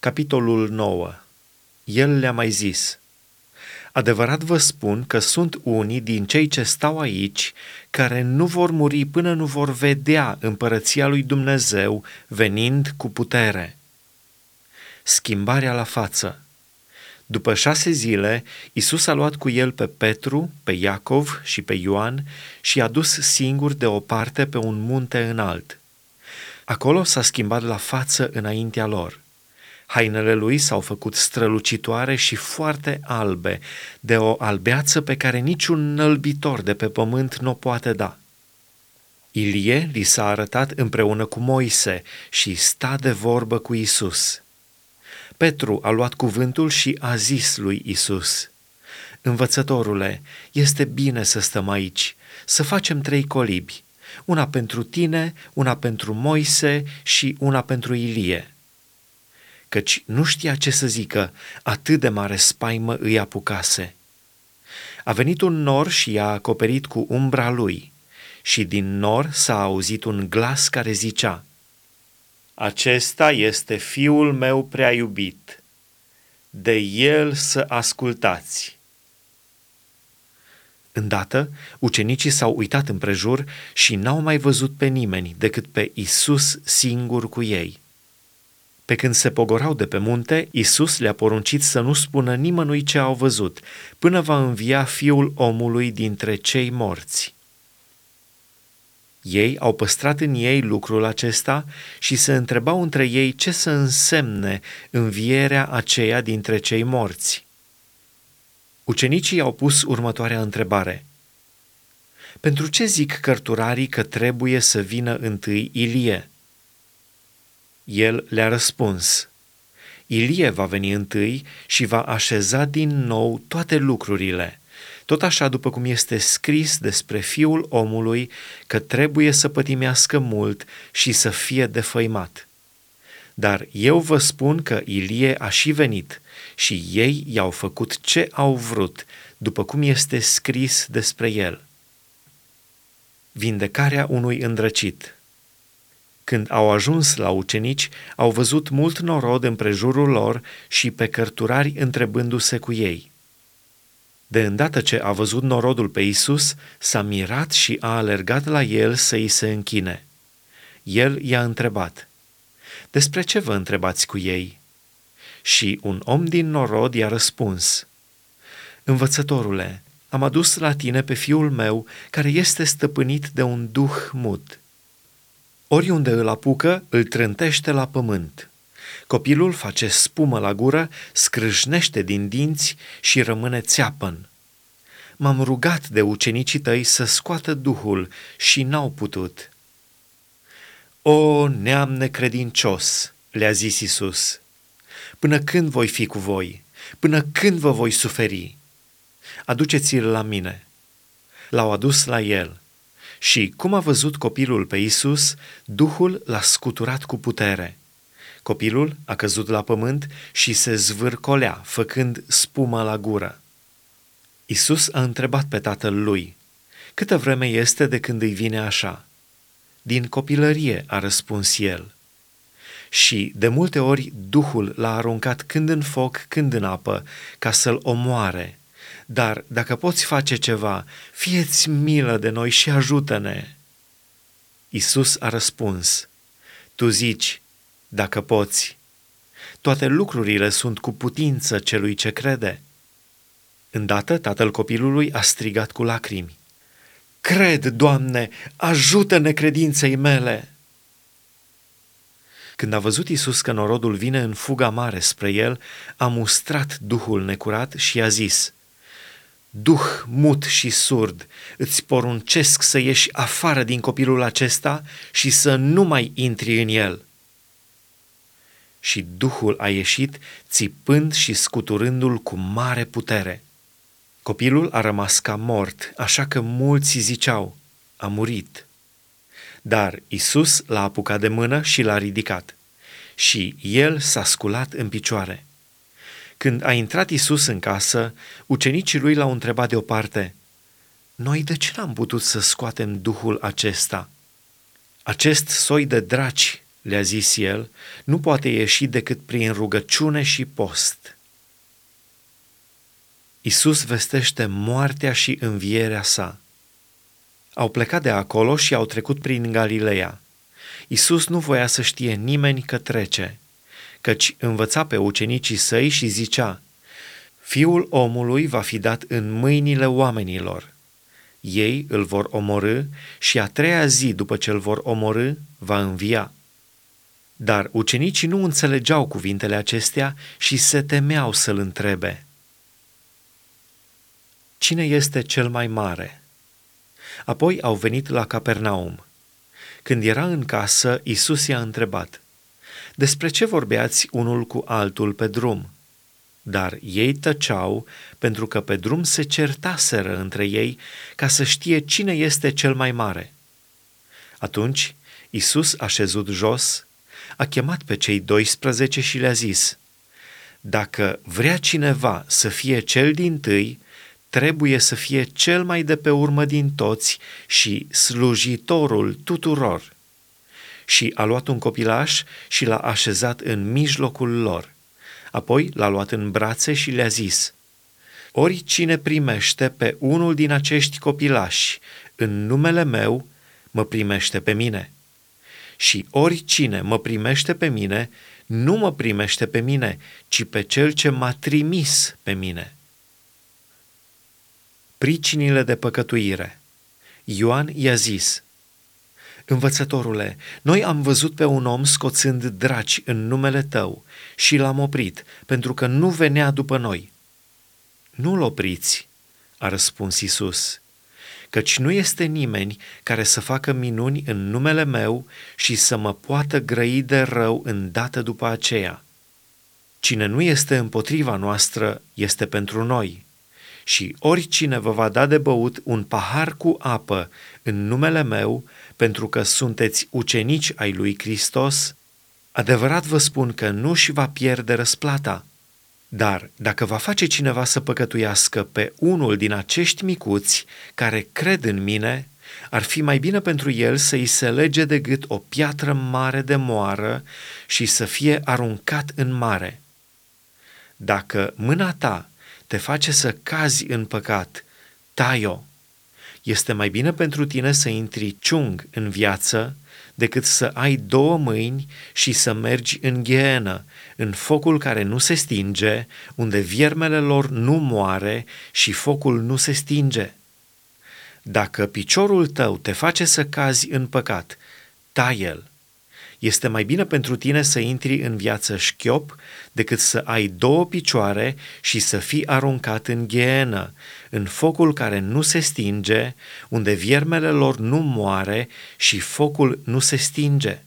Capitolul 9 El le-a mai zis, Adevărat vă spun că sunt unii din cei ce stau aici care nu vor muri până nu vor vedea împărăția lui Dumnezeu venind cu putere. Schimbarea la față. După șase zile, Isus a luat cu el pe Petru, pe Iacov și pe Ioan și a dus singur deoparte pe un munte înalt. Acolo s-a schimbat la față înaintea lor. Hainele lui s-au făcut strălucitoare și foarte albe, de o albeață pe care niciun nălbitor de pe pământ nu o poate da. Ilie li s-a arătat împreună cu Moise și sta de vorbă cu Isus. Petru a luat cuvântul și a zis lui Isus: Învățătorule, este bine să stăm aici, să facem trei colibi, una pentru tine, una pentru Moise și una pentru Ilie. Căci nu știa ce să zică, atât de mare spaimă îi apucase. A venit un nor și i-a acoperit cu umbra lui, și din nor s-a auzit un glas care zicea, Acesta este fiul meu prea iubit, de el să ascultați. Îndată, ucenicii s-au uitat împrejur și n-au mai văzut pe nimeni decât pe Isus singur cu ei. Pe când se pogorau de pe munte, Isus le-a poruncit să nu spună nimănui ce au văzut, până va învia fiul omului dintre cei morți. Ei au păstrat în ei lucrul acesta și se întrebau între ei ce să însemne învierea aceea dintre cei morți. Ucenicii au pus următoarea întrebare. Pentru ce zic cărturarii că trebuie să vină întâi Ilie? El le-a răspuns, Ilie va veni întâi și va așeza din nou toate lucrurile, tot așa după cum este scris despre fiul omului că trebuie să pătimească mult și să fie defăimat. Dar eu vă spun că Ilie a și venit și ei i-au făcut ce au vrut, după cum este scris despre el. Vindecarea unui îndrăcit. Când au ajuns la ucenici, au văzut mult norod împrejurul lor și pe cărturari întrebându-se cu ei. De îndată ce a văzut norodul pe Isus, s-a mirat și a alergat la el să îi se închine. El i-a întrebat, Despre ce vă întrebați cu ei?" Și un om din norod i-a răspuns, Învățătorule, am adus la tine pe fiul meu care este stăpânit de un duh mut. Oriunde îl apucă, îl trântește la pământ. Copilul face spumă la gură, scrâșnește din dinți și rămâne țeapăn. M-am rugat de ucenicii tăi să scoată duhul și n-au putut. O, neam necredincios, le-a zis Isus, până când voi fi cu voi? Până când vă voi suferi? Aduceți-l la mine. L-au adus la el și, cum a văzut copilul pe Isus, Duhul l-a scuturat cu putere. Copilul a căzut la pământ și se zvârcolea, făcând spumă la gură. Isus a întrebat pe tatăl lui, Câtă vreme este de când îi vine așa?" Din copilărie, a răspuns el. Și de multe ori Duhul l-a aruncat când în foc, când în apă, ca să-l omoare. Dar dacă poți face ceva, fieți milă de noi și ajută-ne. Isus a răspuns, Tu zici, dacă poți. Toate lucrurile sunt cu putință celui ce crede. Îndată tatăl copilului a strigat cu lacrimi. Cred, Doamne, ajută necredinței mele! Când a văzut Isus că norodul vine în fuga mare spre el, a mustrat duhul necurat și a zis, Duh mut și surd, îți poruncesc să ieși afară din copilul acesta și să nu mai intri în el. Și Duhul a ieșit, țipând și scuturându-l cu mare putere. Copilul a rămas ca mort, așa că mulți ziceau, a murit. Dar Isus l-a apucat de mână și l-a ridicat. Și el s-a sculat în picioare. Când a intrat Isus în casă, ucenicii lui l-au întrebat deoparte, Noi de ce n-am putut să scoatem Duhul acesta? Acest soi de draci, le-a zis el, nu poate ieși decât prin rugăciune și post. Isus vestește moartea și învierea sa. Au plecat de acolo și au trecut prin Galileea. Isus nu voia să știe nimeni că trece, căci învăța pe ucenicii săi și zicea, Fiul omului va fi dat în mâinile oamenilor. Ei îl vor omorâ și a treia zi după ce îl vor omorâ, va învia. Dar ucenicii nu înțelegeau cuvintele acestea și se temeau să-l întrebe. Cine este cel mai mare? Apoi au venit la Capernaum. Când era în casă, Isus i-a întrebat, Despre ce vorbeați unul cu altul pe drum?" Dar ei tăceau pentru că pe drum se certaseră între ei ca să știe cine este cel mai mare. Atunci Isus a șezut jos, a chemat pe cei 12 și le-a zis, Dacă vrea cineva să fie cel din tâi, trebuie să fie cel mai de pe urmă din toți și slujitorul tuturor. Și a luat un copilaș și l-a așezat în mijlocul lor. Apoi l-a luat în brațe și le-a zis, Ori cine primește pe unul din acești copilași în numele meu, mă primește pe mine. Și oricine mă primește pe mine, nu mă primește pe mine, ci pe cel ce m-a trimis pe mine. Pricinile de păcătuire Ioan i-a zis, Învățătorule, noi am văzut pe un om scoțând draci în numele tău și l-am oprit, pentru că nu venea după noi. Nu-l opriți, a răspuns Isus, căci nu este nimeni care să facă minuni în numele meu și să mă poată grăi de rău îndată după aceea. Cine nu este împotriva noastră este pentru noi. Și oricine vă va da de băut un pahar cu apă în numele meu, pentru că sunteți ucenici ai lui Hristos, adevărat vă spun că nu și va pierde răsplata. Dar dacă va face cineva să păcătuiască pe unul din acești micuți care cred în mine, ar fi mai bine pentru el să îi se lege de gât o piatră mare de moară și să fie aruncat în mare. Dacă mâna ta te face să cazi în păcat, tai-o. Este mai bine pentru tine să intri ciung în viață decât să ai două mâini și să mergi în ghenă, în focul care nu se stinge, unde viermele lor nu moare și focul nu se stinge. Dacă piciorul tău te face să cazi în păcat, tai el. Este mai bine pentru tine să intri în viață șchiop decât să ai două picioare și să fii aruncat în ghenă, în focul care nu se stinge, unde viermele lor nu moare și focul nu se stinge.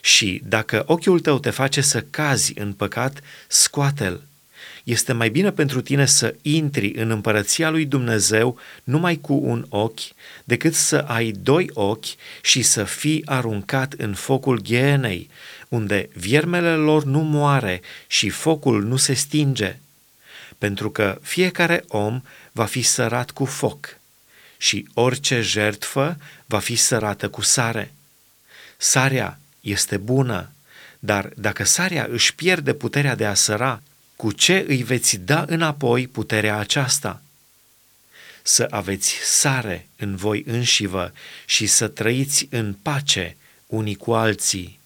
Și dacă ochiul tău te face să cazi în păcat, scoate-l este mai bine pentru tine să intri în împărăția lui Dumnezeu numai cu un ochi, decât să ai doi ochi și să fii aruncat în focul ghenei, unde viermele lor nu moare și focul nu se stinge, pentru că fiecare om va fi sărat cu foc și orice jertfă va fi sărată cu sare. Sarea este bună, dar dacă sarea își pierde puterea de a săra, cu ce îi veți da înapoi puterea aceasta? Să aveți sare în voi înșivă și să trăiți în pace unii cu alții.